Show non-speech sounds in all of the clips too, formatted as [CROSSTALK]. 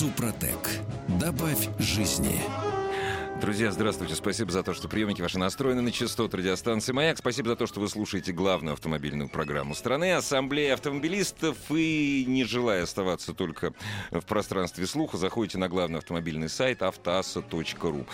Супротек. Добавь жизни. Друзья, здравствуйте. Спасибо за то, что приемники ваши настроены на частоту радиостанции «Маяк». Спасибо за то, что вы слушаете главную автомобильную программу страны, Ассамблея автомобилистов. И не желая оставаться только в пространстве слуха, заходите на главный автомобильный сайт автоаса.ру.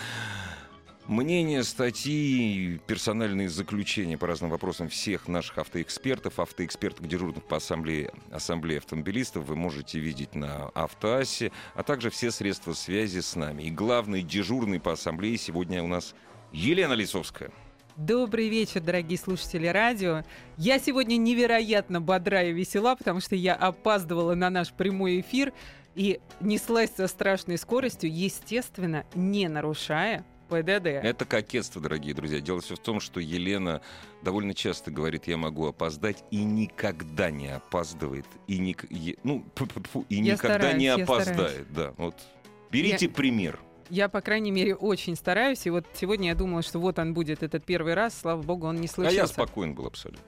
Мнения, статьи, персональные заключения по разным вопросам всех наших автоэкспертов, автоэкспертов, дежурных по ассамблее, ассамблее автомобилистов вы можете видеть на Автоассе, а также все средства связи с нами. И главный дежурный по ассамблее сегодня у нас Елена Лисовская. Добрый вечер, дорогие слушатели радио. Я сегодня невероятно бодра и весела, потому что я опаздывала на наш прямой эфир и неслась со страшной скоростью, естественно, не нарушая ПДД. Это кокетство, дорогие друзья. Дело все в том, что Елена довольно часто говорит, я могу опоздать, и никогда не опаздывает. И, ни, ну, [LAUGHS] и никогда стараюсь, не опоздает. Да, вот. Берите я... пример. Я, по крайней мере, очень стараюсь. И вот сегодня я думала, что вот он будет этот первый раз. Слава богу, он не случился. А я спокоен был абсолютно.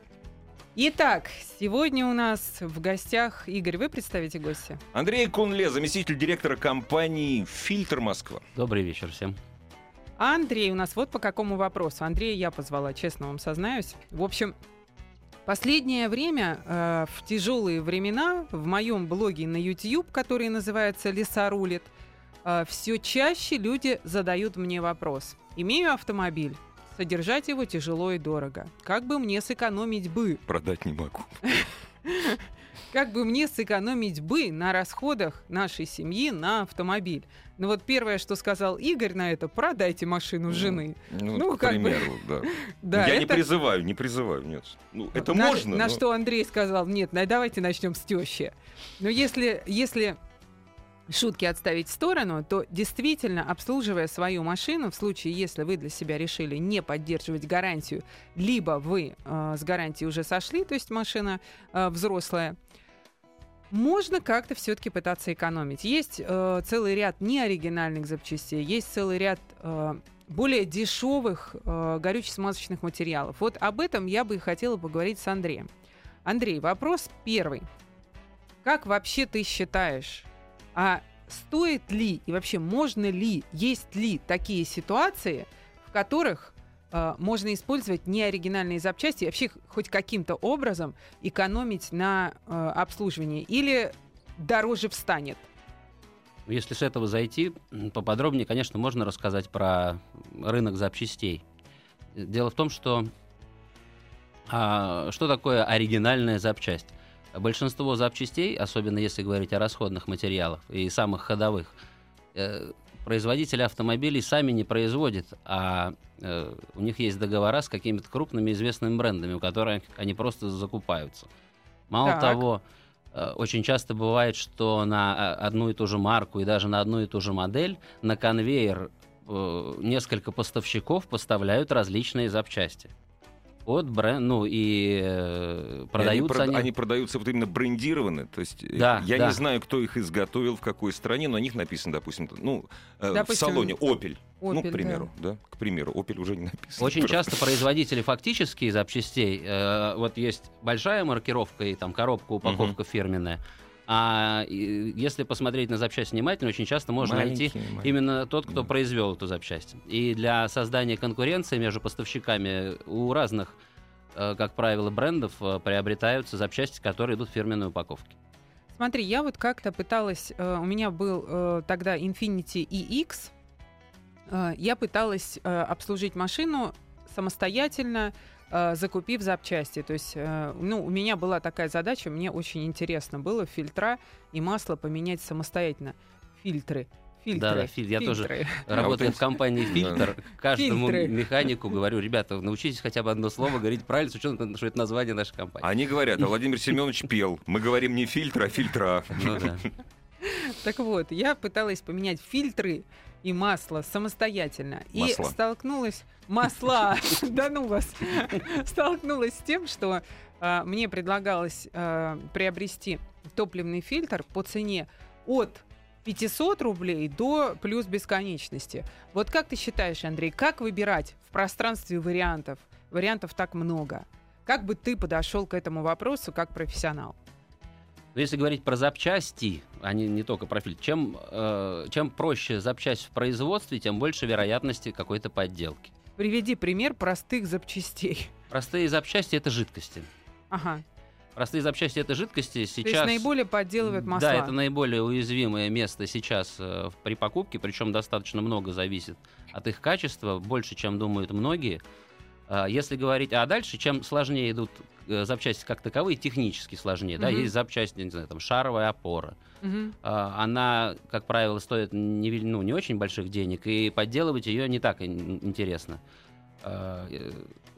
Итак, сегодня у нас в гостях Игорь. Вы представите гостя? Андрей Кунле, заместитель директора компании «Фильтр Москва». Добрый вечер всем. А Андрей у нас вот по какому вопросу. Андрея я позвала, честно вам сознаюсь. В общем, Последнее время, э, в тяжелые времена, в моем блоге на YouTube, который называется «Леса рулит», э, все чаще люди задают мне вопрос. Имею автомобиль, содержать его тяжело и дорого. Как бы мне сэкономить бы? Продать не могу. [LAUGHS] Как бы мне сэкономить бы на расходах нашей семьи на автомобиль? Ну вот первое, что сказал Игорь на это, продайте машину жены. Ну, ну к примеру, бы... да. [LAUGHS] да. Я это... не призываю, не призываю, нет. Ну, это на, можно. На но... что Андрей сказал, нет, давайте начнем с тещи. Но если, если шутки отставить в сторону, то действительно, обслуживая свою машину, в случае, если вы для себя решили не поддерживать гарантию, либо вы э, с гарантией уже сошли, то есть машина э, взрослая, можно как-то все-таки пытаться экономить. Есть э, целый ряд неоригинальных запчастей, есть целый ряд э, более дешевых э, горюче-смазочных материалов. Вот об этом я бы и хотела поговорить с Андреем. Андрей, вопрос первый. Как вообще ты считаешь, а стоит ли и вообще можно ли, есть ли такие ситуации, в которых э, можно использовать неоригинальные запчасти вообще хоть каким-то образом экономить на э, обслуживании? Или дороже встанет? Если с этого зайти, поподробнее, конечно, можно рассказать про рынок запчастей. Дело в том, что а, что такое оригинальная запчасть? Большинство запчастей, особенно если говорить о расходных материалах и самых ходовых, э, производители автомобилей сами не производят, а э, у них есть договора с какими-то крупными известными брендами, у которых они просто закупаются. Мало так. того, э, очень часто бывает, что на одну и ту же марку и даже на одну и ту же модель на конвейер несколько поставщиков поставляют различные запчасти от бренд, ну и э, продаются они, они. Они продаются вот именно брендированы, то есть э, да, я да. не знаю, кто их изготовил, в какой стране, но на них написано, допустим, ну э, допустим, в салоне Opel. Opel, ну, к примеру, да. да, к примеру, Opel уже не написано. Очень просто. часто производители фактические запчастей, э, вот есть большая маркировка и там коробка, упаковка угу. фирменная, а если посмотреть на запчасть внимательно, очень часто можно маленький, найти маленький. именно тот, кто да. произвел эту запчасть. И для создания конкуренции между поставщиками у разных, как правило, брендов э, приобретаются запчасти, которые идут в фирменной упаковке. Смотри, я вот как-то пыталась, э, у меня был тогда Infiniti EX, я пыталась обслужить машину самостоятельно, Э, закупив запчасти. То есть, э, ну, у меня была такая задача, мне очень интересно было фильтра и масло поменять самостоятельно. Фильтры. Фильтры. Да, да, филь... я тоже работаю в компании [LAUGHS] «Фильтр». Каждому механику говорю, ребята, научитесь хотя бы одно слово говорить правильно, с учетом, что это название нашей компании. Они говорят, а [LAUGHS] Владимир Семенович пел. Мы говорим не фильтр, а фильтра. Ну. [LAUGHS] Так вот, я пыталась поменять фильтры и масло самостоятельно. И столкнулась... Масла! Да ну вас! Столкнулась с тем, что а, мне предлагалось а, приобрести топливный фильтр по цене от 500 рублей до плюс бесконечности. Вот как ты считаешь, Андрей, как выбирать в пространстве вариантов? Вариантов так много. Как бы ты подошел к этому вопросу как профессионал? Но если говорить про запчасти, а не, не только про фильтр, чем, э, чем проще запчасть в производстве, тем больше вероятности какой-то подделки. Приведи пример простых запчастей. Простые запчасти это жидкости. Ага. Простые запчасти это жидкости. То есть Сейчас наиболее подделывают масла. Да, это наиболее уязвимое место сейчас э, при покупке, причем достаточно много зависит от их качества, больше, чем думают многие. А, Если говорить, а дальше, чем сложнее идут э, запчасти как таковые, технически сложнее, да, Мгм. есть запчасти, не знаю, там шаровая опора. А, она, как правило, стоит не, ну, не очень больших денег, и подделывать ее не так ин- интересно.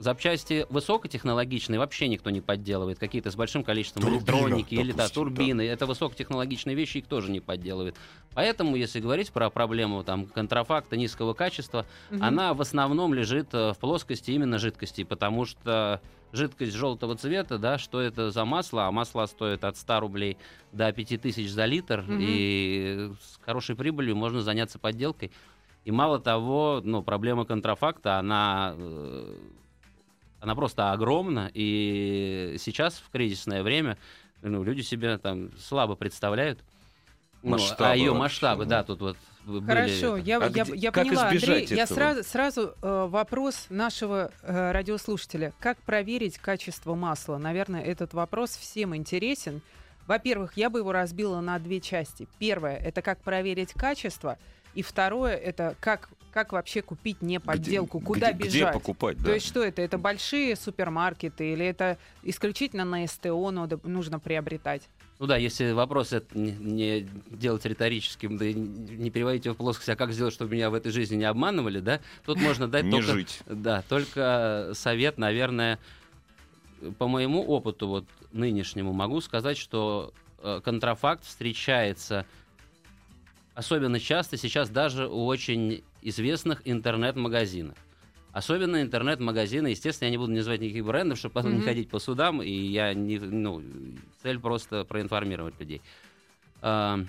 Запчасти высокотехнологичные вообще никто не подделывает. Какие-то с большим количеством Турбина, электроники или да, допустим, да. турбины. Это высокотехнологичные вещи, их тоже не подделывает. Поэтому, если говорить про проблему там, контрафакта низкого качества, Мгм. она в основном лежит э, в плоскости именно жидкости, потому что жидкость желтого цвета, да, что это за масло, а масло стоит от 100 рублей до 5000 за литр, Мгм. и с хорошей прибылью можно заняться подделкой. И мало того, ну, проблема контрафакта, она, э, она просто огромна, и сейчас в кризисное время ну, люди себе там слабо представляют ну, Масштабы а ее масштабы, да. тут вот были Хорошо, я, А я, где- я как поняла, Андрей. Я этого? сразу, сразу э, вопрос нашего э, радиослушателя. Как проверить качество масла? Наверное, этот вопрос всем интересен. Во-первых, я бы его разбила на две части. Первое — это как проверить качество. И второе — это как, как вообще купить не подделку, Где- куда где, бежать. Где покупать, да. То есть что это? Это большие супермаркеты или это исключительно на СТО нужно приобретать? Ну да, если вопрос это не, не делать риторическим, да и не переводить его в плоскость, а как сделать, чтобы меня в этой жизни не обманывали, да, тут можно дать [LAUGHS] Не только, жить. да, только совет, наверное, по моему опыту вот нынешнему могу сказать, что э, контрафакт встречается особенно часто сейчас даже у очень известных интернет-магазинов. Особенно интернет-магазины, естественно, я не буду называть никаких брендов, чтобы потом не Мгм. ходить по судам, и я не, ну, цель просто проинформировать людей. А,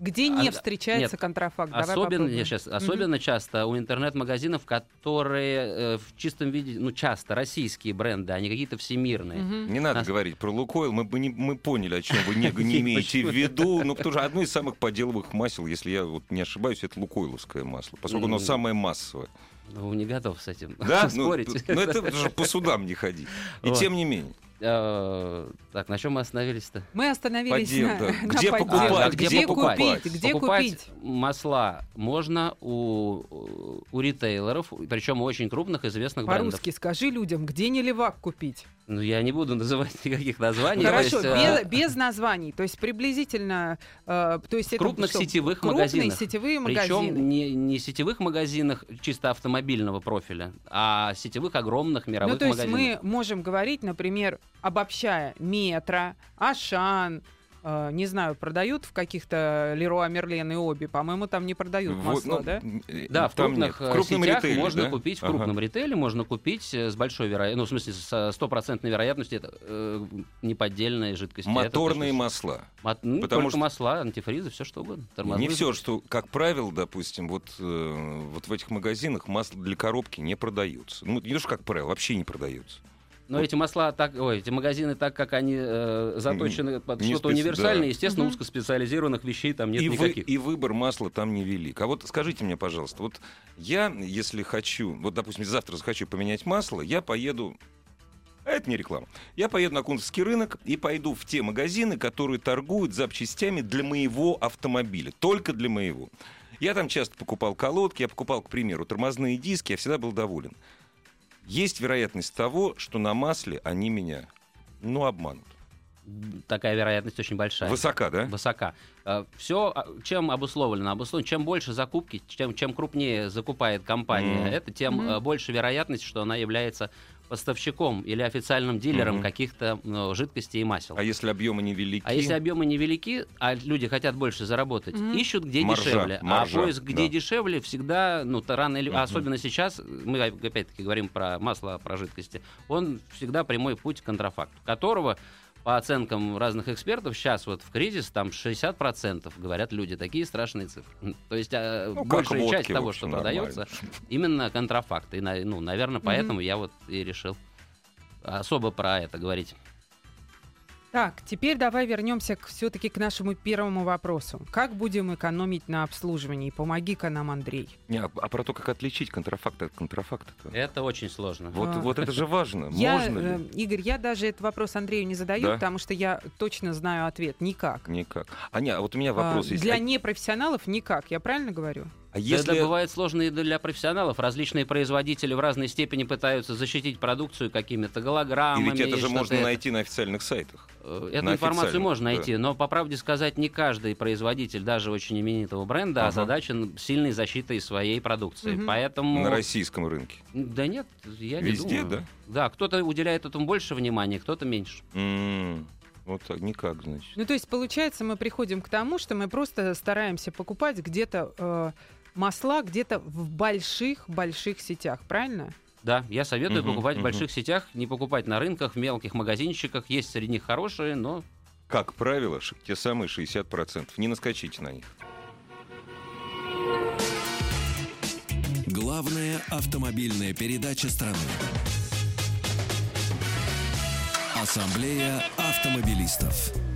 Где не А, встречается нет, контрафакт? Давай особенно, попробуем. щас- особенно часто у интернет-магазинов, которые э, в чистом виде, ну часто российские бренды, а не какие-то всемирные. Мгм. Не надо Нас- говорить про Лукойл, мы, бы не- мы поняли, о чем вы не, [LAUGHS] не имеете в виду. Ну, потому что одно из самых подделывых масел, если я вот не ошибаюсь, это лукойловское масло, поскольку оно самое массовое. Ну, не готов с этим Да? [LAUGHS] Ну, спорить. ну, это же по судам не ходи. И Вот. тем не менее. Э, Так, на чем мы остановились-то? Мы остановились Поддел, на, да. на Где подделке. покупать? А, где Где покупать? купить? Где Покупать купить? масла можно у, у ритейлеров, причем у очень крупных известных брендов. По-русски скажи людям, где не левак купить? Ну, я не буду [LAUGHS] называть никаких названий. Хорошо, то есть, э, без, без названий, то есть приблизительно, э, то есть в это крупных что, сетевых крупные магазинах. сетевые Причем магазины. не, не сетевых магазинах чисто автомобильного профиля, а сетевых огромных мировых Ну, то есть магазинов. мы можем говорить, например, обобщая, Метро, Ашан, э, не знаю, продают в каких-то Леруа Мерлен и Оби, по-моему, там не продают Вот, масло, ну, да? э, Да, в крупных, нет. э, В крупном сетях ритейле, можно да? купить, в Ага. крупном ритейле можно купить с большой вероятностью, ну, в смысле, с стопроцентной вероятностью, это э, неподдельная жидкость. Моторные Это масла. Мот- ну, потому только что- масла, антифризы, все что угодно. тормозные. Не все, что, как правило, допустим, вот, э, вот в этих магазинах масло для коробки не продаются. Ну, не то, что как правило, вообще не продаются. Но эти масла, так, ой, эти магазины, так как они э, заточены под Не что-то специ- универсальное, да. естественно, Мгм. узкоспециализированных вещей там нет и, вы- никаких. и выбор масла там невелик. А вот скажите мне, пожалуйста, вот я, если хочу, вот, допустим, завтра захочу поменять масло, я поеду а это не реклама. Я поеду на Кунцевский рынок и пойду в те магазины, которые торгуют запчастями для моего автомобиля. Только для моего. Я там часто покупал колодки, я покупал, к примеру, тормозные диски, я всегда был доволен. Есть вероятность того, что на масле они меня, ну, обманут. Такая вероятность очень большая. Высока, да? Высока. Все, чем обусловлено? Обусловлено, чем больше закупки, чем, чем крупнее закупает компания, Мгм. это тем э, больше вероятность, что она является поставщиком или официальным дилером Мгм. каких-то ну, жидкостей и масел. А если объемы невелики? А если объемы невелики, а люди хотят больше заработать, Мгм. ищут где Маржа, дешевле. маржа, а поиск где да. дешевле всегда, ну, то рано или Мгм. особенно сейчас, мы опять-таки говорим про масло, про жидкости, он всегда прямой путь к контрафакту, которого по оценкам разных экспертов, сейчас вот в кризис там 60% говорят люди, такие страшные цифры. [LAUGHS] То есть а, Ну, большая водки, часть того, общем, что продается, нормально. именно контрафакт. И, ну, наверное, поэтому я вот и решил особо про это говорить. Так, теперь давай вернемся все-таки к нашему первому вопросу. Как будем экономить на обслуживании? Помоги-ка нам, Андрей. Не, а, а про то, как отличить контрафакт от контрафакта Это очень сложно. Вот, А. вот это же важно. [LAUGHS] Я, Можно э, ли? Игорь, я даже этот вопрос Андрею не задаю, Да? потому что я точно знаю ответ. Никак. Никак. А, не, а вот у меня вопрос А, есть. Для А- непрофессионалов никак. Я правильно говорю? А если... Это бывает сложно и для профессионалов. Различные производители в разной степени пытаются защитить продукцию какими-то И голограммами. ведь это же можно это. найти на официальных сайтах. Э, Эту на информацию можно да. найти, но, по правде сказать, не каждый производитель, даже очень именитого бренда, Ага. озадачен сильной защитой своей продукции. Мгм. Поэтому... На российском рынке. Да нет, я не Везде, думаю. да? Да, кто-то уделяет этому больше внимания, кто-то меньше. Вот так, никак, значит. Ну, то есть, получается, мы приходим к тому, что мы просто стараемся покупать где-то э, масла где-то в больших-больших сетях, правильно? Да, я советую Мгм, покупать в мгм. больших сетях, не покупать на рынках, в мелких магазинчиках. Есть среди них хорошие, но Как правило, те самые 60%. Не наскочите на них. Главная автомобильная передача страны. Ассамблея автомобилистов.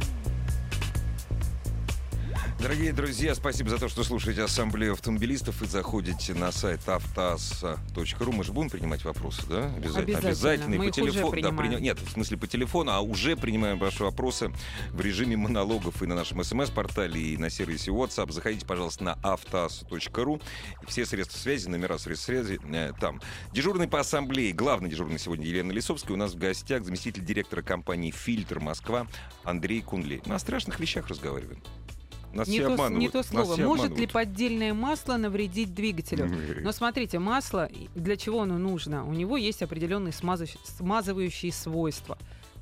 Дорогие друзья, спасибо за то, что слушаете Ассамблею автомобилистов и заходите на сайт автоаса.ру. Мы же будем принимать вопросы, да? Обязательно. Обязательно. И Мы по телефону. Да, приня- Нет, в смысле по телефону, а уже принимаем ваши вопросы в режиме монологов и на нашем смс-портале, и на сервисе WhatsApp. Заходите, пожалуйста, на автоаса.ру. И Все средства связи, номера средств связи э, там. Дежурный по ассамблее, главный дежурный сегодня Елена Лисовская. У нас в гостях заместитель директора компании «Фильтр Москва» Андрей. Мы о страшных вещах разговариваем. Нас Не все то, обманывают. не то Нас слово. все Может ли обманывают. поддельное масло навредить двигателю? Но смотрите, масло, для чего оно нужно? У него есть определенные смазывающие свойства.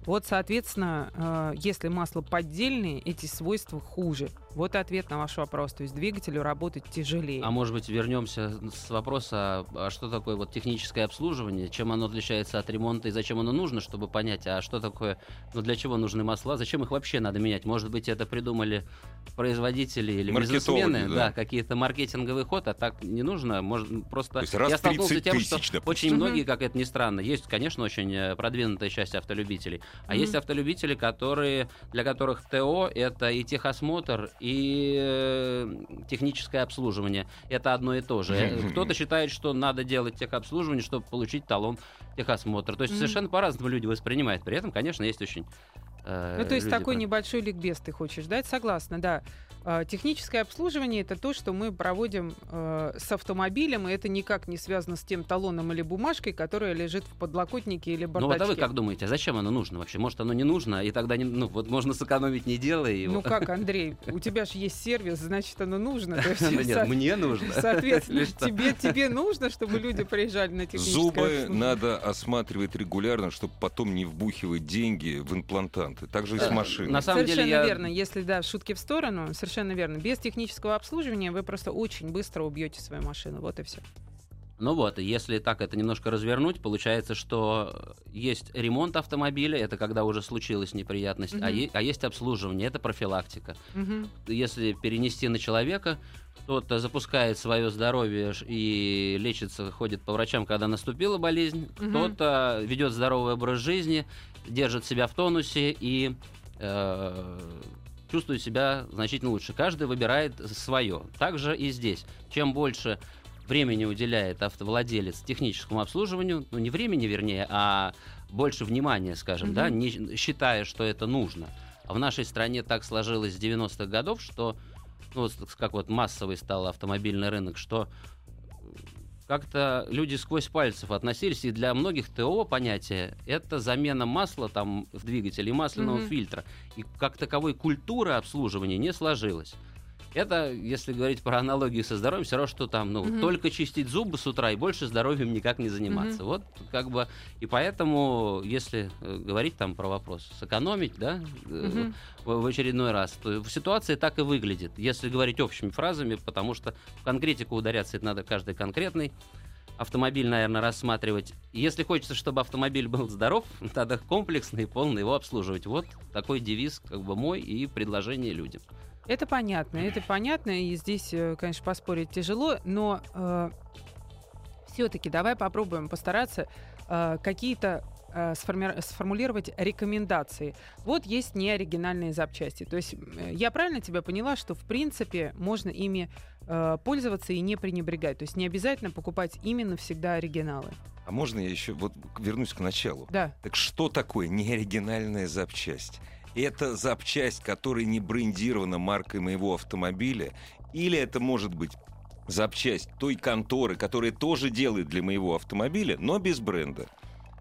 Вот, соответственно, э, если масло поддельное, эти свойства хуже. Вот и ответ на ваш вопрос. То есть двигателю работать тяжелее. А может быть, вернемся с вопроса, а что такое вот техническое обслуживание, чем оно отличается от ремонта и зачем оно нужно, чтобы понять, а что такое, ну для чего нужны масла, зачем их вообще надо менять? Может быть, это придумали производители или бизнесмены, да. да, какие-то маркетинговый ход, а так не нужно. Может, просто То есть раз я столкнулся 30 с тем, тысяч, что допустим. очень многие, как это ни странно, есть, конечно, очень э, продвинутая часть автолюбителей, а Мгм. есть автолюбители, которые для которых ТО это и техосмотр, и э, техническое обслуживание. Это одно и то же. Э, Кто-то считает, что надо делать техобслуживание, чтобы получить талон техосмотра. То есть Мгм. совершенно по-разному люди воспринимают. При этом, конечно, есть очень э, Ну, то есть люди, такой про- небольшой ликбез ты хочешь дать? Согласна, да. А, Техническое обслуживание это то, что мы проводим э, с автомобилем, и это никак не связано с тем талоном или бумажкой, которая лежит в подлокотнике или Ну бардачке. вот а вы как думаете, а зачем оно нужно вообще? Может, оно не нужно, и тогда не, ну, вот можно сэкономить, не делая его. Ну как, [LAUGHS] Андрей, у тебя же есть сервис, значит, оно нужно. Да [LAUGHS] нет, мне нужно. Соответственно, тебе, тебе нужно, чтобы люди приезжали на техническое Зубы надо осматривать регулярно, чтобы потом не вбухивать деньги в имплантанты. Так же и с машиной. на самом деле совершенно я- верно. Если, да, шутки в сторону, совершенно верно. Без технического обслуживания вы просто очень быстро убьете свою машину. Вот и все. Ну вот, и если так это немножко развернуть, получается, что есть ремонт автомобиля, это когда уже случилась неприятность, а, Мгм. е- а есть обслуживание, это профилактика. Если перенести на человека, кто-то запускает свое здоровье и лечится, ходит по врачам, когда наступила болезнь, Мгм. кто-то ведет здоровый образ жизни, держит себя в тонусе и э, чувствует себя значительно лучше. Каждый выбирает свое. Также и здесь. Чем больше времени уделяет автовладелец техническому обслуживанию, ну не времени, вернее, а больше внимания, скажем, да, Мгм. не считая, что это нужно. А в нашей стране так сложилось с 90-х годов, что, ну, вот как вот массовый стал автомобильный рынок, что как-то люди сквозь пальцев относились, и для многих ТО понятие это замена масла там в двигателе и масляного Мгм. фильтра. И как таковой культуры обслуживания не сложилось. Это, если говорить про аналогию со здоровьем, все равно, что там, ну, Мгм. только чистить зубы с утра и больше здоровьем никак не заниматься. Вот как бы, и поэтому, если э, говорить там про вопрос сэкономить, да, Мгм. в, в очередной раз, то ситуация так и выглядит, если говорить общими фразами, потому что в конкретику ударяться это надо каждый конкретный автомобиль, наверное, рассматривать. Если хочется, чтобы автомобиль был здоров, [LAUGHS] надо комплексно и полно его обслуживать. Вот такой девиз как бы мой и предложение людям. Это понятно, это понятно, и здесь, э, конечно, поспорить тяжело, но все-таки давай попробуем постараться э, какие-то э, сформулировать рекомендации. Вот есть неоригинальные запчасти. То есть э, я правильно тебя поняла, что в принципе можно ими э, пользоваться и не пренебрегать. То есть не обязательно покупать именно всегда оригиналы. А можно я еще вот вернусь к началу? Да. Так что такое неоригинальная запчасть? Это запчасть, которая не брендирована маркой моего автомобиля? Или это может быть запчасть той конторы, которая тоже делает для моего автомобиля, но без бренда?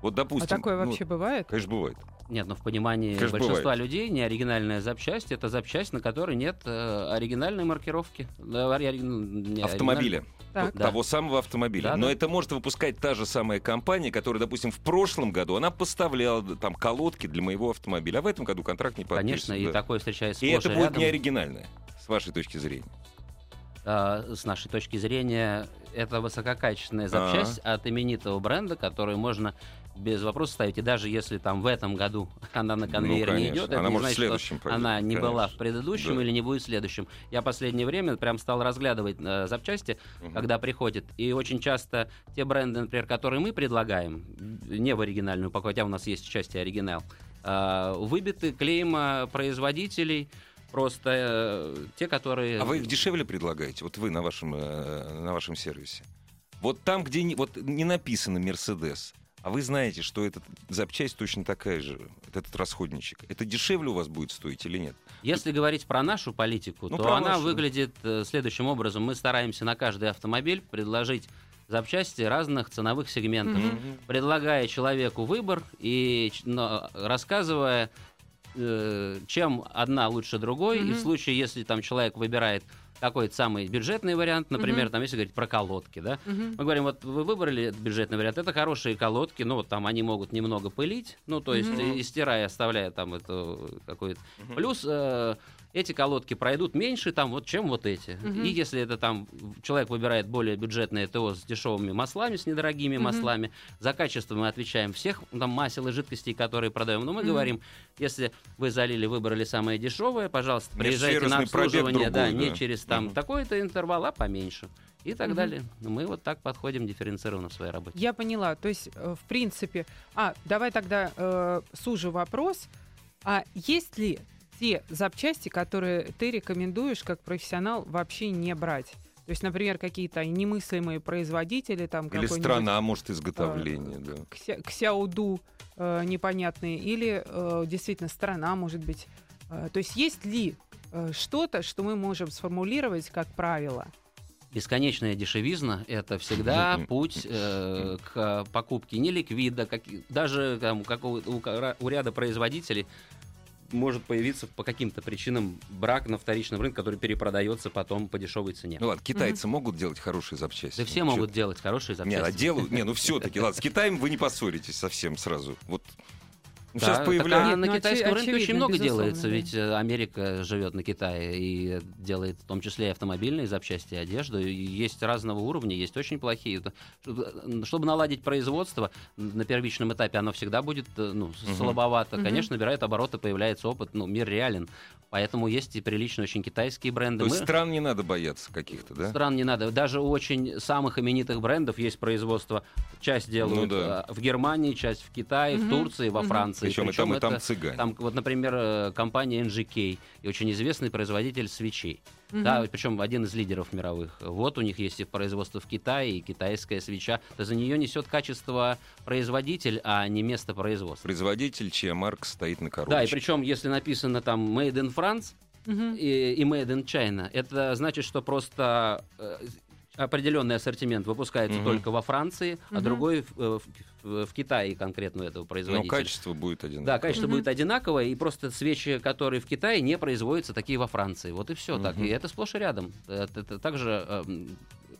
Вот, допустим... а такое ну, вообще бывает? Конечно, бывает. Нет, ну в понимании Конечно, большинства бывает. людей неоригинальная запчасть это запчасть, на которой нет э, оригинальной маркировки. Да, ори- ну, не Автомобиля. Так. Да. Того самого автомобиля. Да, Но да. это может выпускать та же самая компания, которая, допустим, в прошлом году она поставляла там колодки для моего автомобиля, а в этом году контракт не подписан. Конечно, и да. такое встречается И это и будет рядом. не оригинальное, с вашей точки зрения. А, с нашей точки зрения, это высококачественная запчасть от именитого бренда, которую можно без вопросов ставить. И даже если там в этом году [LAUGHS] она на конвейере не Ну, конечно. идет, это Она не может в значит, что следующем пойдет, она не была в конечно. предыдущем Да. или не будет в следующем. Я последнее время прям стал разглядывать э, запчасти, Мгм. когда приходят. И очень часто те бренды, например, которые мы предлагаем, не в оригинальную упаковку, хотя у нас есть части оригинал, а, выбиты клейма производителей, просто э, те, которые... А вы их дешевле предлагаете? Вот вы на вашем, э, на вашем сервисе. Вот там, где не, вот не написано Мерседес, а вы знаете, что эта запчасть точно такая же, этот расходничек. Это дешевле у вас будет стоить или нет? Если говорить про нашу политику, Ну, то она вашу, да. выглядит э, следующим образом. Мы стараемся на каждый автомобиль предложить запчасти разных ценовых сегментов, Мгм. предлагая человеку выбор и но, рассказывая, э, чем одна лучше другой. И в случае, если там человек выбирает какой-то самый бюджетный вариант, например, Мгм. там, если говорить про колодки, да, Мгм. мы говорим, вот вы выбрали бюджетный вариант, это хорошие колодки, ну вот там они могут немного пылить, ну то есть Мгм. и, стирая, оставляя там эту какой-то. Мгм. Плюс э, эти колодки пройдут меньше там вот, чем вот эти. Мгм. И если это там человек выбирает более бюджетное ТО с дешевыми маслами, с недорогими Мгм. маслами, за качество мы отвечаем всех там масел и жидкостей, которые продаем. Но мы Мгм. говорим, если вы залили, выбрали самое дешевое, пожалуйста, приезжайте на обслуживание, да, другой, не да. через там Мгм. такой-то интервал, а поменьше. И так Мгм. далее. Мы вот так подходим дифференцированно в своей работе. Я поняла. То есть, э, в принципе... А, давай тогда э, сужу вопрос. А есть ли те запчасти, которые ты рекомендуешь как профессионал вообще не брать? То есть, например, какие-то немыслимые производители, там Или страна, может, изготовления, да. кся- ксяуду э, непонятные, или э, действительно страна, может быть. Э, то есть есть ли э, что-то, что мы можем сформулировать как правило? Бесконечная дешевизна – это всегда путь э, к покупке неликвида, как, даже там, как у, у у ряда производителей может появиться по каким-то причинам брак на вторичном рынке, который перепродается потом по дешевой цене. Ну ладно, китайцы могут делать хорошие запчасти? да все могут делать хорошие Не, а запчасти. делают, не, ну [LAUGHS] все-таки, ладно, с Китаем вы не поссоритесь совсем сразу. Вот ну, Да, сейчас так появляется... а на Ну, китайском очи- рынке очень очевидно, много делается, да. ведь э, Америка живет на Китае и делает в том числе и автомобильные запчасти, и одежду. И есть разного уровня, есть очень плохие. Чтобы наладить производство на первичном этапе, оно всегда будет э, ну, слабовато. Мгм. Конечно, набирает обороты, появляется опыт, ну, мир реален. Поэтому есть и приличные очень китайские бренды. То есть Мы- стран не надо бояться каких-то, да? Стран не надо. Даже у очень самых именитых брендов есть производство. Часть делают Ну да. э, в Германии, часть в Китае, в Мгм. Турции, во Мгм. Франции. Причем и там, и это- там цыгане. там, вот, например, э, компания NGK и очень известный производитель свечей. Да, причем один из лидеров мировых. Вот у них есть и производство в Китае, и китайская свеча. То за нее несет качество производитель, а не место производства. Производитель, чья марка стоит на Да, и причем, если написано там Made in France Мгм. и, и Made in China, это значит, что просто э, определенный ассортимент выпускается Мгм. только во Франции, а Мгм. другой в, э, в- в- в Китае конкретно этого Но производителя. качество будет один. Да, качество Мгм. будет одинаковое, и просто свечи, которые в Китае, не производятся такие во Франции. Вот и все так. Мгм. И это сплошь и рядом. Это, это также э,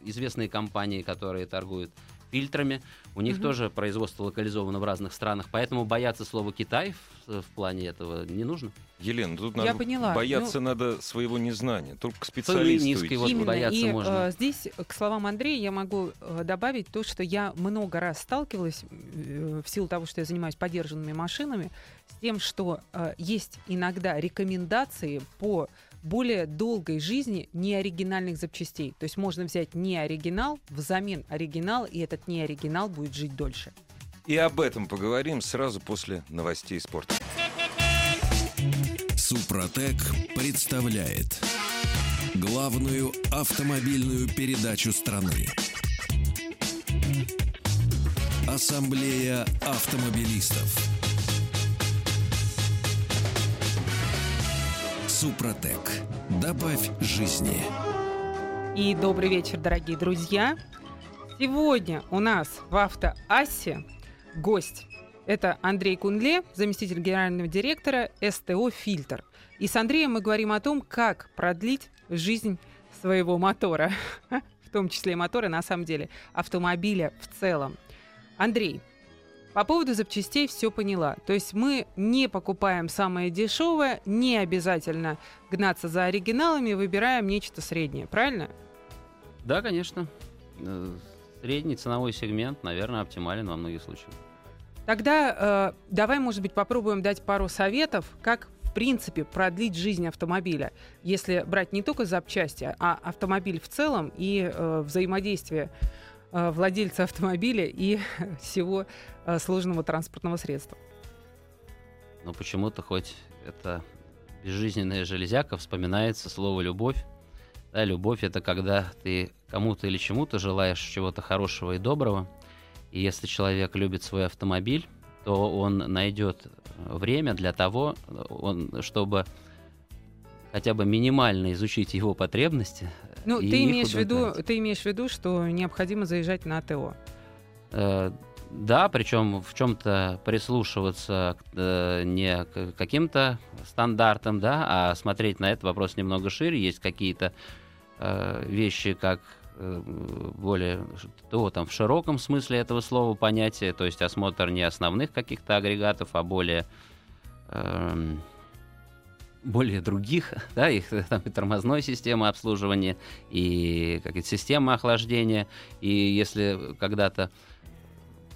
известные компании, которые торгуют фильтрами, у них Мгм. тоже производство локализовано в разных странах, поэтому бояться слова Китай в, в плане этого не нужно. Елена, тут Я надо поняла. бояться Ну- надо своего незнания. Только к специалисту вот Именно. бояться и можно. э, здесь к словам Андрея я могу э, добавить то, что я много раз сталкивалась э, в силу того, что я занимаюсь подержанными машинами, с тем, что э, есть иногда рекомендации по более долгой жизни неоригинальных запчастей. То есть можно взять не оригинал взамен оригинал, и этот не оригинал будет жить дольше. И об этом поговорим сразу после новостей спорта. Супротек представляет главную автомобильную передачу страны. Ассамблея автомобилистов. Супротек. Добавь жизни. И добрый вечер, дорогие друзья. Сегодня у нас в Автоассе гость. Это Андрей Кунле, заместитель генерального директора СТО «Фильтр». И с Андреем мы говорим о том, как продлить жизнь своего мотора, [LAUGHS] в том числе мотора, на самом деле, автомобиля в целом. Андрей, по поводу запчастей все поняла. То есть мы не покупаем самое дешевое, не обязательно гнаться за оригиналами, выбираем нечто среднее, правильно? Да, конечно. Э, Средний ценовой сегмент, наверное, оптимален во многих случаях. Тогда э, давай, может быть, попробуем дать пару советов, как в принципе продлить жизнь автомобиля, если брать не только запчасти, а автомобиль в целом и э, взаимодействие владельца автомобиля и [LAUGHS] всего э, сложного транспортного средства. Но почему-то хоть это безжизненная железяка, вспоминается слово «любовь». Да, любовь — это когда ты кому-то или чему-то желаешь чего-то хорошего и доброго. И если человек любит свой автомобиль, то он найдет э, время для того, э, он, чтобы хотя бы минимально изучить его потребности. Ну, ты имеешь, в виду, ты имеешь в виду, что необходимо заезжать на АТО. Э, Да, причем в чем-то прислушиваться э, не к каким-то стандартам, да, а смотреть на этот вопрос немного шире. Есть какие-то э, вещи, как э, более то там в широком смысле этого слова понятия, то есть осмотр не основных каких-то агрегатов, а более эм, более других, [LAUGHS] да, их э, там и тормозной системы обслуживания, и как система охлаждения, и если когда-то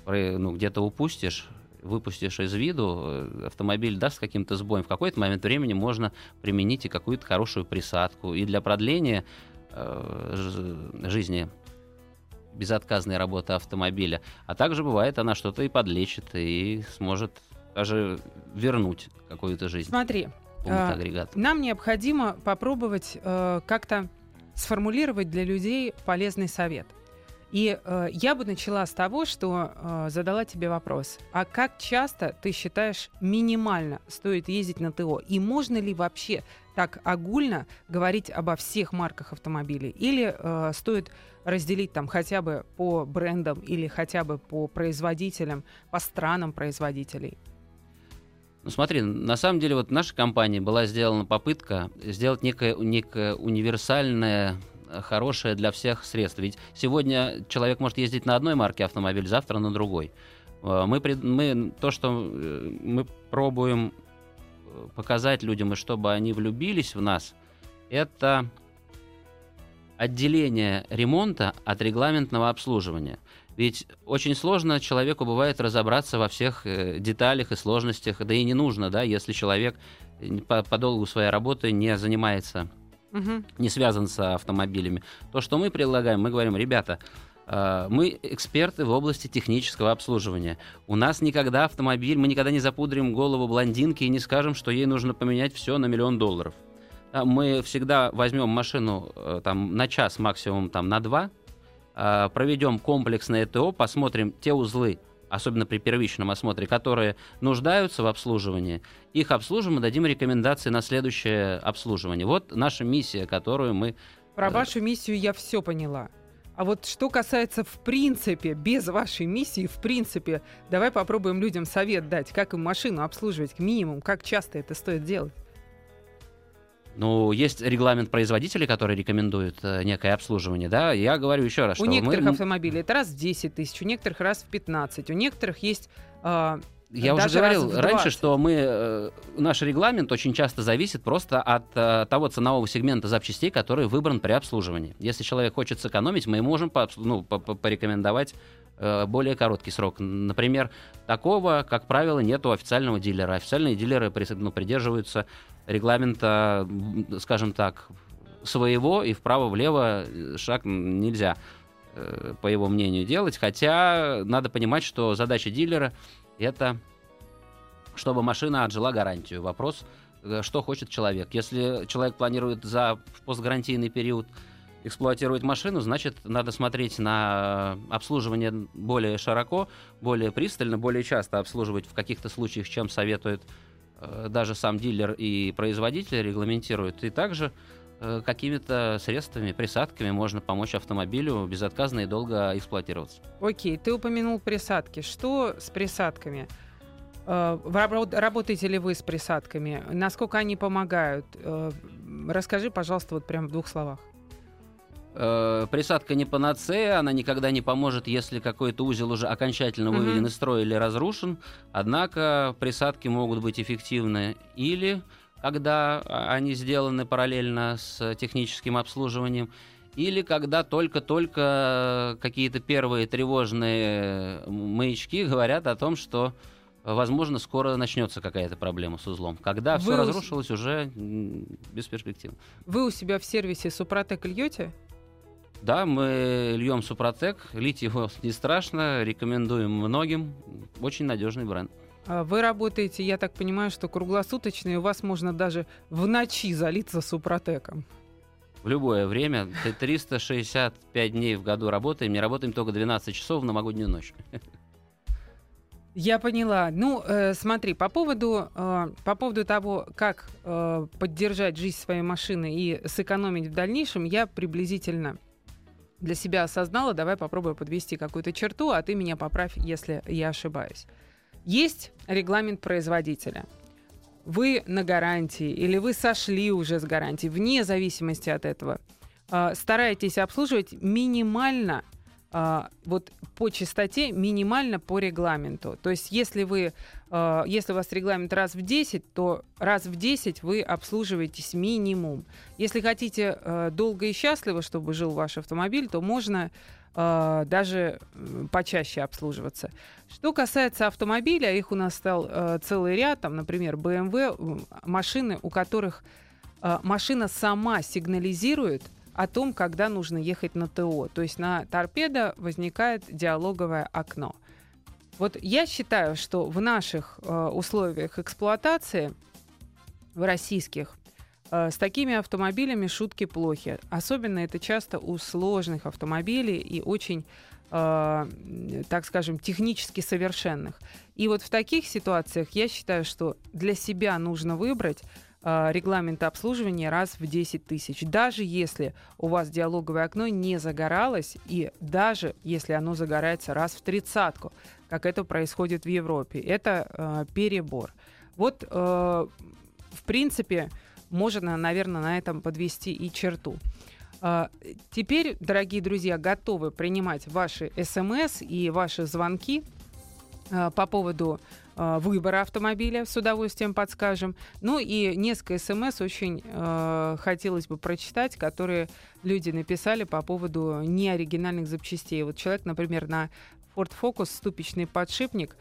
ну, где-то упустишь, выпустишь из виду, э, автомобиль даст каким-то сбоем, в какой-то момент времени можно применить и какую-то хорошую присадку. И для продления э, жизни безотказной работы автомобиля. А также бывает, она что-то и подлечит, и сможет даже вернуть какую-то жизнь Смотри, какому-то а, агрегату. нам необходимо попробовать э, как-то сформулировать для людей полезный совет. И э, я бы начала с того, что э, задала тебе вопрос. А как часто ты считаешь минимально стоит ездить на ТО? И можно ли вообще так огульно говорить обо всех марках автомобилей? Или э, стоит разделить там хотя бы по брендам или хотя бы по производителям, по странам производителей? Ну смотри, на самом деле вот в нашей компании была сделана попытка сделать некое, некое универсальное э, хорошее для всех средство. Ведь сегодня человек может ездить на одной марке автомобиль, завтра на другой. Э, Мы, мы то, что э, мы пробуем показать людям, и чтобы они влюбились в нас, это отделение ремонта от регламентного обслуживания. Ведь очень сложно человеку бывает разобраться во всех э, деталях и сложностях, да и не нужно, да, если человек э, по, по долгу своей работы не занимается, Мгм. не связан с автомобилями. То, что мы предлагаем, мы говорим, ребята, э, мы эксперты в области технического обслуживания. У нас никогда автомобиль, мы никогда не запудрим голову блондинки и не скажем, что ей нужно поменять все на миллион долларов. Мы всегда возьмем машину там, на час, максимум там, на два, проведем комплексное ТО, посмотрим те узлы, особенно при первичном осмотре, которые нуждаются в обслуживании, их обслужим и дадим рекомендации на следующее обслуживание. Вот наша миссия, которую мы... Про Э, вашу миссию я все поняла. А вот что касается, в принципе, без вашей миссии, в принципе, давай попробуем людям совет дать, как им машину обслуживать, минимум, как часто это стоит делать. Ну, есть регламент производителей, который рекомендует э, некое обслуживание, да. Я говорю еще раз, у что некоторых мы... автомобилей это раз в 10 тысяч, у некоторых раз в 15, у некоторых есть а, Я уже даже раз говорил раньше, 20. что мы э, наш регламент очень часто зависит просто от э, того ценового сегмента запчастей, который выбран при обслуживании. Если человек хочет сэкономить, мы можем пообс- ну, по- по- порекомендовать э, более короткий срок. Например, такого, как правило, нет у официального дилера. Официальные дилеры прис- ну, придерживаются регламента, скажем так, своего, и вправо-влево э, шаг нельзя, э, по его мнению, делать. Хотя надо понимать, что задача дилера это чтобы машина отжила гарантию. Вопрос, э, что хочет человек. Если человек планирует за постгарантийный период эксплуатировать машину, значит, надо смотреть на обслуживание более широко, более пристально, более часто обслуживать в каких-то случаях, чем советует даже сам дилер и производитель регламентирует. И также э, какими-то средствами, присадками можно помочь автомобилю безотказно и долго эксплуатироваться. Окей, ты упомянул присадки. Что с присадками? Э, Работаете ли вы с присадками? Насколько они помогают? Э, Расскажи, пожалуйста, вот прям в двух словах. Э, Присадка не панацея, она никогда не поможет, если какой-то узел уже окончательно Мгм. выведен из строя или разрушен. Однако присадки могут быть эффективны или когда а, они сделаны параллельно с техническим обслуживанием, или когда только-только какие-то первые тревожные маячки говорят о том, что Возможно, скоро начнется какая-то проблема с узлом. Когда все разрушилось, уже м, бесперспективно. Вы у себя в сервисе Супротек льете? Да, мы льем Супротек, лить его не страшно, рекомендуем многим. Очень надежный бренд. А Вы работаете, я так понимаю, что круглосуточно, и у вас можно даже в ночи залиться Супротеком. В любое время, [LAUGHS] Т- 365 дней в году работаем, не работаем только 12 часов в новогоднюю ночь. Я поняла. Ну, э, смотри, по поводу, э, по поводу того, как э, поддержать жизнь своей машины и сэкономить в дальнейшем, я приблизительно для себя осознала. Давай попробую подвести какую-то черту, а ты меня поправь, если я ошибаюсь. Есть регламент производителя. Вы на гарантии или вы сошли уже с гарантии, вне зависимости от этого, э, стараетесь обслуживать минимально а, вот по частоте минимально по регламенту. То есть если вы, а, если у вас регламент раз в 10, то раз в 10 вы обслуживаетесь минимум. Если хотите а, долго и счастливо, чтобы жил ваш автомобиль, то можно даже почаще обслуживаться. Что касается автомобиля, их у нас стал целый ряд, там, например, BMW, м, машины, у которых машина сама сигнализирует о том, когда нужно ехать на ТО. То есть на торпедо возникает диалоговое окно. Вот я считаю, что в наших э, условиях эксплуатации, в российских, э, с такими автомобилями шутки плохи. Особенно это часто у сложных автомобилей и очень, э, так скажем, технически совершенных. И вот в таких ситуациях я считаю, что для себя нужно выбрать э, регламент обслуживания раз в 10 тысяч. Даже если у вас диалоговое окно не загоралось, и даже если оно загорается раз в тридцатку, как это происходит в Европе. Это э, перебор. Вот, э, в принципе, можно, наверное, на этом подвести и черту. А, Теперь, дорогие друзья, готовы принимать ваши смс и ваши звонки а, по поводу а, выбора автомобиля, с удовольствием подскажем. Ну и несколько смс очень э, хотелось бы прочитать, которые люди написали по поводу неоригинальных запчастей. Вот человек, например, на Ford Focus ступичный подшипник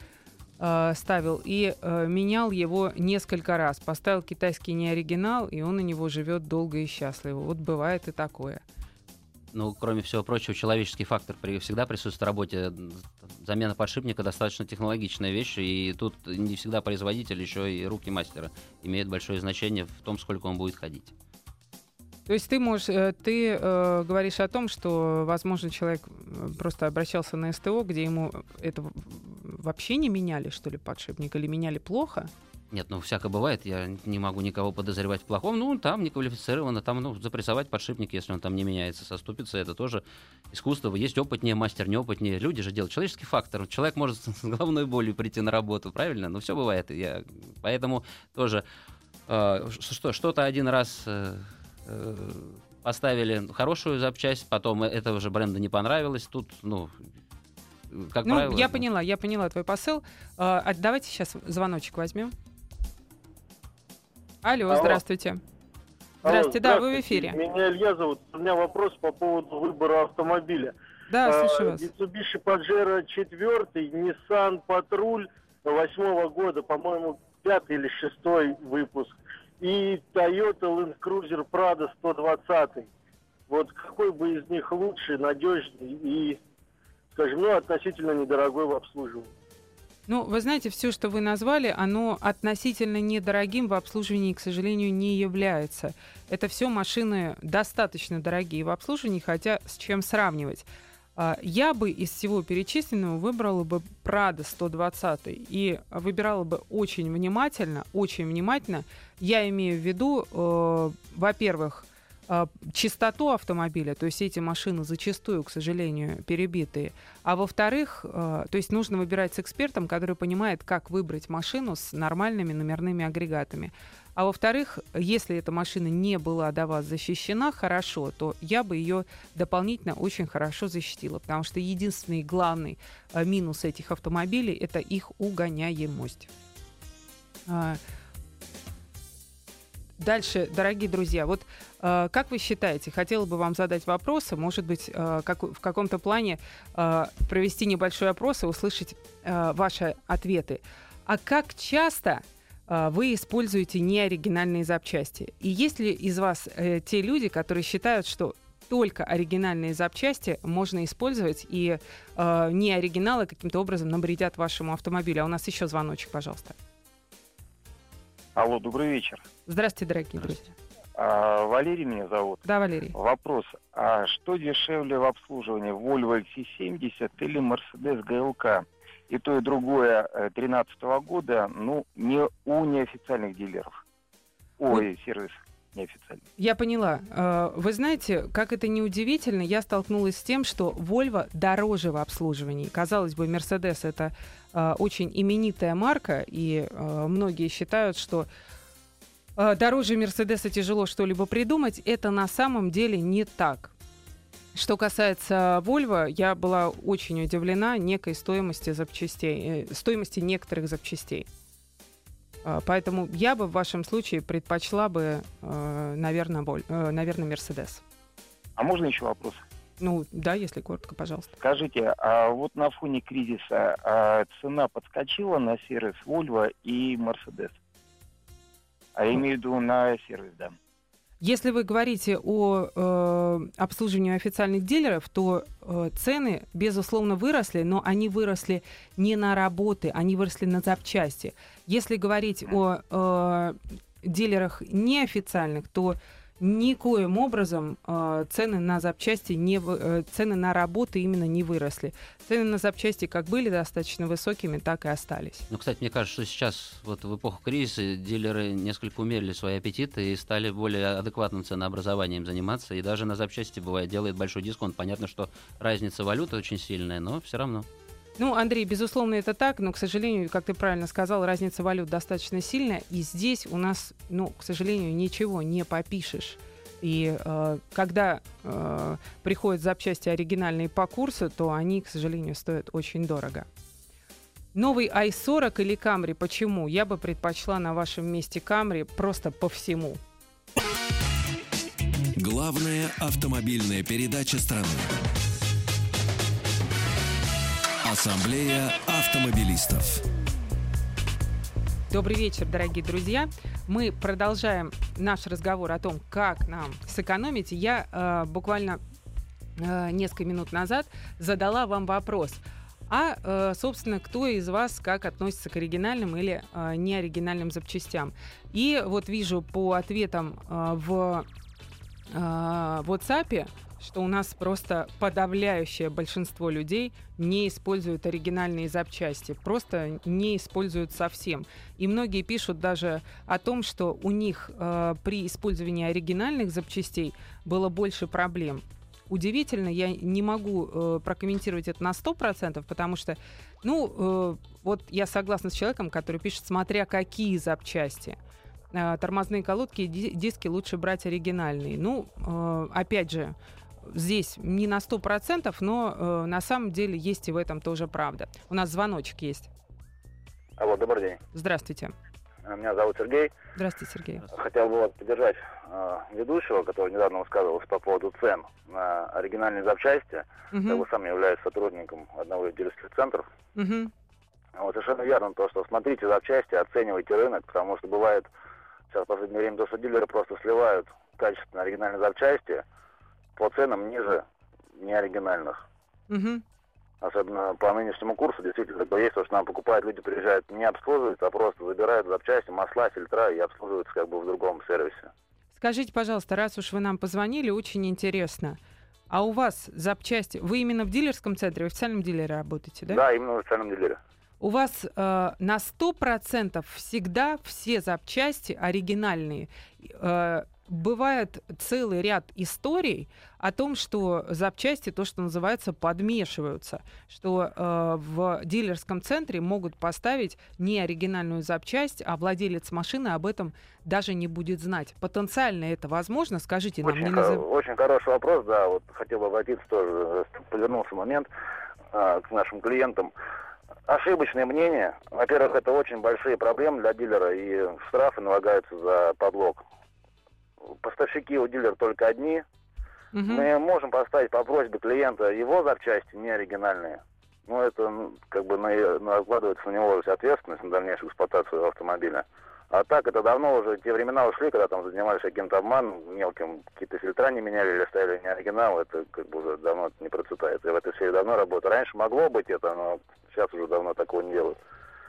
э, ставил и э, менял его несколько раз. Поставил китайский неоригинал, и он на него живет долго и счастливо. Вот бывает и такое. Ну, кроме всего прочего, человеческий фактор при, всегда присутствует в работе. Замена подшипника достаточно технологичная вещь, и тут не всегда производитель, еще и руки мастера имеют большое значение в том, сколько он будет ходить. То есть ты можешь, э, ты э, говоришь о том, что, возможно, человек просто обращался на СТО, где ему это вообще не меняли, что ли, подшипник, или меняли плохо? Нет, ну всякое бывает, я не могу никого подозревать в плохом. Ну, там неквалифицированно, там, ну, запрессовать подшипник, если он там не меняется, соступится, это тоже искусство. Есть опытнее, мастер неопытнее. Люди же делают человеческий фактор. Человек может с головной болью прийти на работу, правильно? Но все бывает. Я... Поэтому тоже э, что, что-то один раз э, э, поставили хорошую запчасть, потом этого же бренда не понравилось. Тут, ну, как ну, правило... я поняла, я поняла твой посыл. А, давайте сейчас звоночек возьмем. Алло, Алло. здравствуйте. Здравствуйте, да, вы в эфире. Меня Илья зовут. У меня вопрос по поводу выбора автомобиля. Да, а, слушаю вас. Mitsubishi Pajero 4, Nissan Patrol 8 года, по-моему, пятый или шестой выпуск. И Toyota Land Cruiser Prado 120. Вот какой бы из них лучше, надежнее и, скажем, ну, относительно недорогой в обслуживании? Ну, вы знаете, все, что вы назвали, оно относительно недорогим в обслуживании, к сожалению, не является. Это все машины достаточно дорогие в обслуживании, хотя с чем сравнивать. А, я бы из всего перечисленного выбрала бы Prado 120 и выбирала бы очень внимательно, очень внимательно. Я имею в виду, э, во-первых, чистоту автомобиля, то есть эти машины зачастую, к сожалению, перебитые. А во-вторых, а, то есть нужно выбирать с экспертом, который понимает, как выбрать машину с нормальными номерными агрегатами. А во-вторых, если эта машина не была до вас защищена хорошо, то я бы ее дополнительно очень хорошо защитила, потому что единственный главный а, минус этих автомобилей это их угоняемость. Дальше, дорогие друзья, вот э, как вы считаете, хотела бы вам задать вопросы, может быть, э, как, в каком-то плане э, провести небольшой опрос и услышать э, ваши ответы. А как часто э, вы используете неоригинальные запчасти? И есть ли из вас э, те люди, которые считают, что только оригинальные запчасти можно использовать, и э, не оригиналы каким-то образом набредят вашему автомобилю? А у нас еще звоночек, пожалуйста. Алло, добрый вечер. Здравствуйте, дорогие друзья. А, Валерий меня зовут. Да, Валерий. Вопрос. А что дешевле в обслуживании, Volvo XC70 или Mercedes GLK? И то, и другое 2013 э, года, ну, не у неофициальных дилеров. Ой, ну, сервис неофициальный. Я поняла. Э, вы знаете, как это неудивительно, я столкнулась с тем, что Volvo дороже в обслуживании. Казалось бы, Mercedes это очень именитая марка, и э, многие считают, что дороже Мерседеса тяжело что-либо придумать. Это на самом деле не так. Что касается Volvo, я была очень удивлена некой стоимости запчастей, стоимости некоторых запчастей. А, поэтому я бы в вашем случае предпочла бы, э, наверное, боль, э, наверное, Мерседес. А можно еще вопрос? Ну, да, если коротко, пожалуйста. Скажите, а вот на фоне кризиса а цена подскочила на сервис Volvo и Mercedes? А я имею в виду на сервис, да. Если вы говорите о э, обслуживании официальных дилеров, то э, цены, безусловно, выросли, но они выросли не на работы, они выросли на запчасти. Если говорить о э, дилерах неофициальных, то никоим образом э, цены на запчасти не э, цены на работы именно не выросли. Цены на запчасти как были достаточно высокими, так и остались. Ну, кстати, мне кажется, что сейчас вот в эпоху кризиса дилеры несколько умерили свои аппетиты и стали более адекватным ценообразованием заниматься. И даже на запчасти бывает делает большой дисконт. Понятно, что разница валюты очень сильная, но все равно. Ну, Андрей, безусловно, это так, но, к сожалению, как ты правильно сказал, разница валют достаточно сильная, и здесь у нас, ну, к сожалению, ничего не попишешь. И э, когда э, приходят запчасти оригинальные по курсу, то они, к сожалению, стоят очень дорого. Новый i40 или Camry, почему? Я бы предпочла на вашем месте Camry просто по всему. Главная автомобильная передача страны. Ассамблея автомобилистов. Добрый вечер, дорогие друзья. Мы продолжаем наш разговор о том, как нам сэкономить. Я э, буквально э, несколько минут назад задала вам вопрос. А, э, собственно, кто из вас как относится к оригинальным или э, неоригинальным запчастям? И вот вижу по ответам э, в э, WhatsApp, что у нас просто подавляющее большинство людей не используют оригинальные запчасти, просто не используют совсем. И многие пишут даже о том, что у них э, при использовании оригинальных запчастей было больше проблем. Удивительно, я не могу э, прокомментировать это на 100%, потому что, ну, э, вот я согласна с человеком, который пишет, смотря какие запчасти. Э, тормозные колодки и диски лучше брать оригинальные. Ну, э, опять же, здесь не на 100%, но э, на самом деле есть и в этом тоже правда. У нас звоночек есть. Алло, добрый день. Здравствуйте. Меня зовут Сергей. Здравствуйте, Сергей. Хотел бы вот поддержать э, ведущего, который недавно высказывался по поводу цен на оригинальные запчасти. Мгм. Я бы сам являюсь сотрудником одного из дилерских центров. Мгм. Вот совершенно верно то, что смотрите запчасти, оценивайте рынок, потому что бывает сейчас в последнее время то, что дилеры просто сливают качественные оригинальные запчасти по ценам ниже неоригинальных. Мгм. Особенно по нынешнему курсу действительно такое есть, то, что нам покупают, люди приезжают не обслуживают, а просто забирают запчасти, масла, фильтра и обслуживаются как бы в другом сервисе. Скажите, пожалуйста, раз уж вы нам позвонили, очень интересно. А у вас запчасти... Вы именно в дилерском центре, в официальном дилере работаете, да? Да, именно в официальном дилере. У вас э, на 100% всегда все запчасти оригинальные. Э, бывает целый ряд историй о том, что запчасти, то, что называется, подмешиваются, что э, в дилерском центре могут поставить не оригинальную запчасть, а владелец машины об этом даже не будет знать. Потенциально это возможно? Скажите нам. Очень, не хо- назыв- очень хороший вопрос, да, вот хотел бы обратиться тоже, э, повернулся момент а, к нашим клиентам. Ошибочное мнение. Во-первых, это очень большие проблемы для дилера, и штрафы налагаются за подлог. Поставщики у дилера только одни, Мгм. Мы можем поставить по просьбе клиента его запчасти не оригинальные. Но это ну, как бы на, накладывается на него ответственность на дальнейшую эксплуатацию автомобиля. А так это давно уже те времена ушли, когда там занимались каким-то обманом, мелким какие-то фильтра не меняли или ставили не оригинал, это как бы уже давно это не процветает. Я в этой сфере давно работаю. Раньше могло быть это, но сейчас уже давно такого не делают.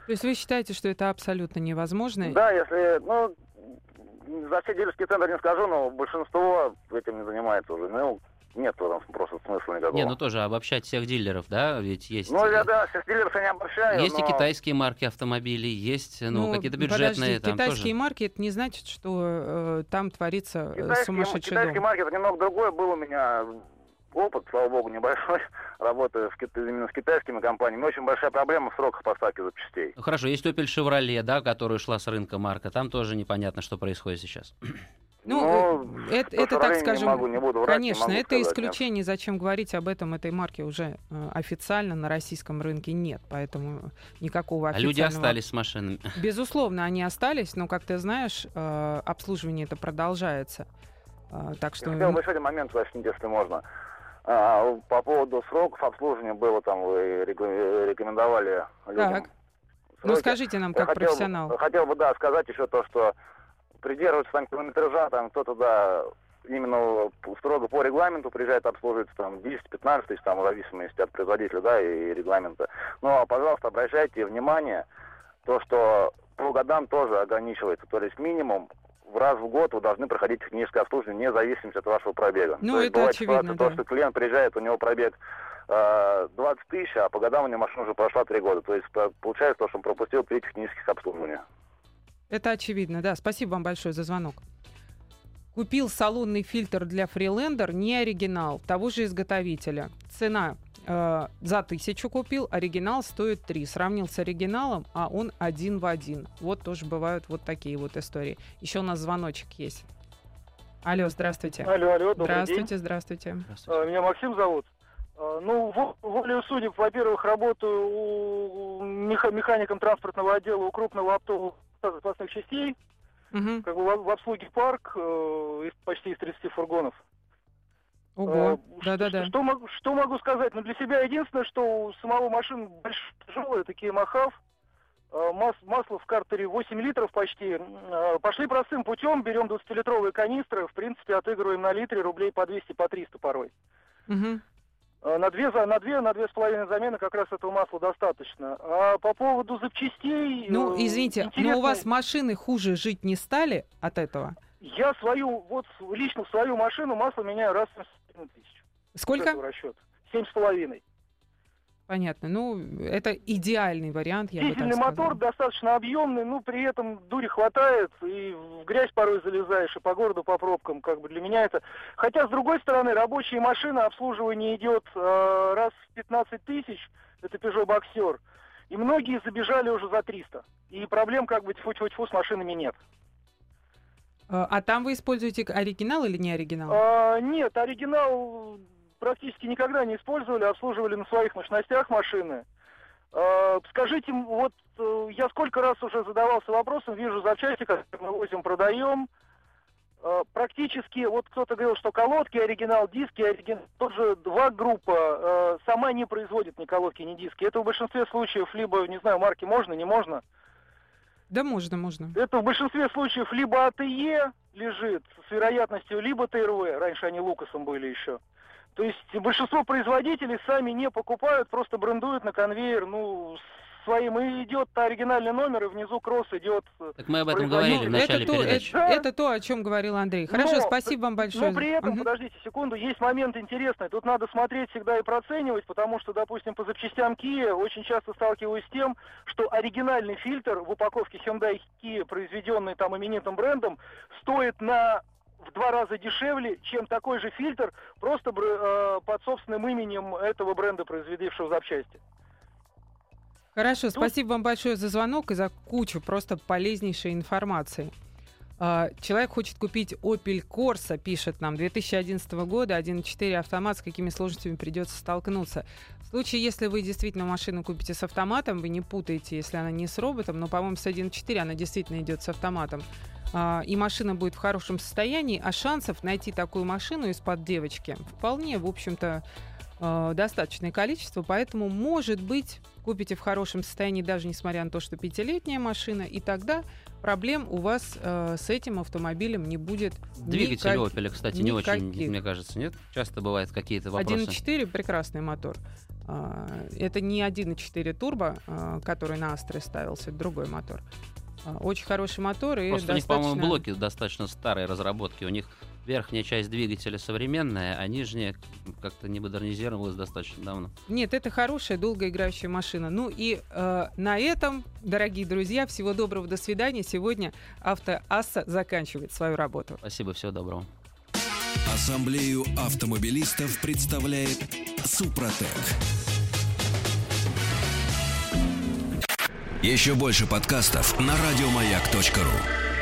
То есть вы считаете, что это абсолютно невозможно? Да, если, ну, за все дилерские центры не скажу, но большинство этим не занимается уже. Ну, нет в этом просто смысла никакого. Не, ну тоже обобщать всех дилеров, да, ведь есть... Ну, э, я, да, всех дилеров я не обращаю, Есть и но- китайские марки автомобилей, есть ну, какие-то бюджетные. подожди, там китайские тоже. марки это не значит, что э, там творится э, Китайский, сумасшедший китайский дом. маркет немного другой. Был у меня опыт, слава богу, небольшой, [LAUGHS] работы в, именно с китайскими компаниями. Очень большая проблема в сроках поставки запчастей. Ну, хорошо, есть Opel Chevrolet, да, которая шла с рынка марка, там тоже непонятно, что происходит сейчас. [CLEARS THROAT] Ну, э, это, это так скажем, не могу, не буду врать, не конечно, могу это сказать, нет. исключение. Зачем говорить об этом этой марке уже э, официально на российском рынке нет, поэтому никакого А официального. люди остались с машинами. [LAUGHS] Безусловно, они остались, но, как ты знаешь, э, обслуживание это продолжается. Так что Хотел бы еще один момент уточнить, если можно. А, по поводу сроков обслуживания было там, вы реко- рекомендовали людям Так. ну сроки. скажите нам, Я как хотел бы- профессионал. Хотел бы, да, сказать еще то, что придерживаться там километража, там кто-то, да, именно строго по регламенту приезжает обслуживается там 10-15 тысяч, там, в зависимости от производителя, да, и регламента. Но, пожалуйста, обращайте внимание, то, что по годам тоже ограничивается, то есть минимум раз в год вы должны проходить техническое обслуживание, вне зависимости от вашего пробега. Ну, то есть это бывает очевидно, ситуация, да. то, что клиент приезжает, у него пробег э, 20 тысяч, а по годам у него машина уже прошла 3 года. То есть по- получается то, что он пропустил 3 технических обслуживания. Это очевидно, да. Спасибо вам большое за звонок. Купил салонный фильтр для Freelander, не оригинал, того же изготовителя. Цена э, за тысячу купил, оригинал стоит 3. Сравнил с оригиналом, а он один в один. Вот тоже бывают вот такие вот истории. Еще у нас звоночек есть. Алло, здравствуйте. Алло, алло, добрый Здравствуйте, день. здравствуйте. Здравствуйте. Э, Меня Максим зовут. Э, Ну, во- волею судеб, во-первых, работаю у- меха- механиком транспортного отдела у крупного оптового запасных частей, Мгм. как бы в обслуге парк э, почти из 30 фургонов. Ого, Э, да-да-да. Что, могу, что могу сказать? Ну, для себя единственное, что у самого машины большие, тяжелые, такие махав. Э, мас- масло в картере 8 литров почти. Э, Пошли простым путем, берем 20-литровые канистры, в принципе, отыгрываем на литре рублей по 200, по 300 порой. Э, На две, за- на две, на две с половиной замены как раз этого масла достаточно. А по поводу запчастей... Ну, извините, но интересно- у вас машины хуже жить не стали от этого? Я свою, вот лично в свою машину масло меняю раз в 7 тысяч. Сколько? Расчет. Семь с половиной. Понятно. Ну, это идеальный вариант, я Дизельный мотор достаточно объемный, ну, при этом дури хватает, и в грязь порой залезаешь, и по городу по пробкам, как бы для меня это... Хотя, с другой стороны, рабочие машины, обслуживание идет э, раз в 15 тысяч, это Peugeot Boxer, и многие забежали уже за 300. И проблем, как бы, тьфу-тьфу-тьфу, с машинами нет. А а там вы используете оригинал или не оригинал? А, нет, оригинал практически никогда не использовали, обслуживали на своих мощностях машины. А, скажите, вот э, я сколько раз уже задавался вопросом, вижу запчасти, которые мы возим, продаем. А, практически, вот кто-то говорил, что колодки, оригинал, диски, оригинал, тоже два группа э, сама не производит ни колодки, ни диски. Это в большинстве случаев либо, не знаю, марки можно, не можно. Да, можно, можно. Это в большинстве случаев либо АТЕ лежит с вероятностью, либо ТРВ. Раньше они Лукасом были еще. То есть большинство производителей сами не покупают, просто брендуют на конвейер, ну, своим. И идет оригинальный номер, и внизу кросс идет. э, Так мы об этом говорили в начале это, то, передачи. это, это то, о чем говорил Андрей. Хорошо, Но- спасибо вам большое. Но при этом, Мгм. подождите секунду, есть момент интересный. Тут надо смотреть всегда и проценивать, потому что, допустим, по запчастям Kia очень часто сталкиваюсь с тем, что оригинальный фильтр в упаковке Hyundai Kia, произведенный там именитым брендом, стоит на в два раза дешевле, чем такой же фильтр, просто э, под собственным именем этого бренда, произведившего запчасти. Хорошо, спасибо вам большое за звонок и за кучу просто полезнейшей информации. А, Человек хочет купить Opel Corsa, пишет нам, 2011 года, 1.4 автомат, с какими сложностями придется столкнуться. В случае, если вы действительно машину купите с автоматом, вы не путаете, если она не с роботом, но, по-моему, с 1.4 она действительно идет с автоматом, а, и машина будет в хорошем состоянии, а шансов найти такую машину из-под девочки вполне, в общем-то, э, достаточное количество, поэтому, может быть, купите в хорошем состоянии, даже несмотря на то, что пятилетняя машина, и тогда проблем у вас э, с этим автомобилем не будет. Двигатель никак- Opel, кстати, не очень, мне кажется, нет? Часто бывают какие-то вопросы. 1.4 прекрасный мотор. А, Это не 1.4 турбо, а, который на Астре ставился, это другой мотор. Очень хороший мотор и Просто у них, достаточно... по-моему, блоки достаточно старой разработки. У них верхняя часть двигателя современная, а нижняя как-то не модернизировалась достаточно давно. Нет, это хорошая, долгоиграющая машина. Ну и э, на этом, дорогие друзья, всего доброго, до свидания. Сегодня автоасса заканчивает свою работу. Спасибо, всего доброго. Ассамблею автомобилистов представляет Супротек. Еще больше подкастов на радиомаяк.ру.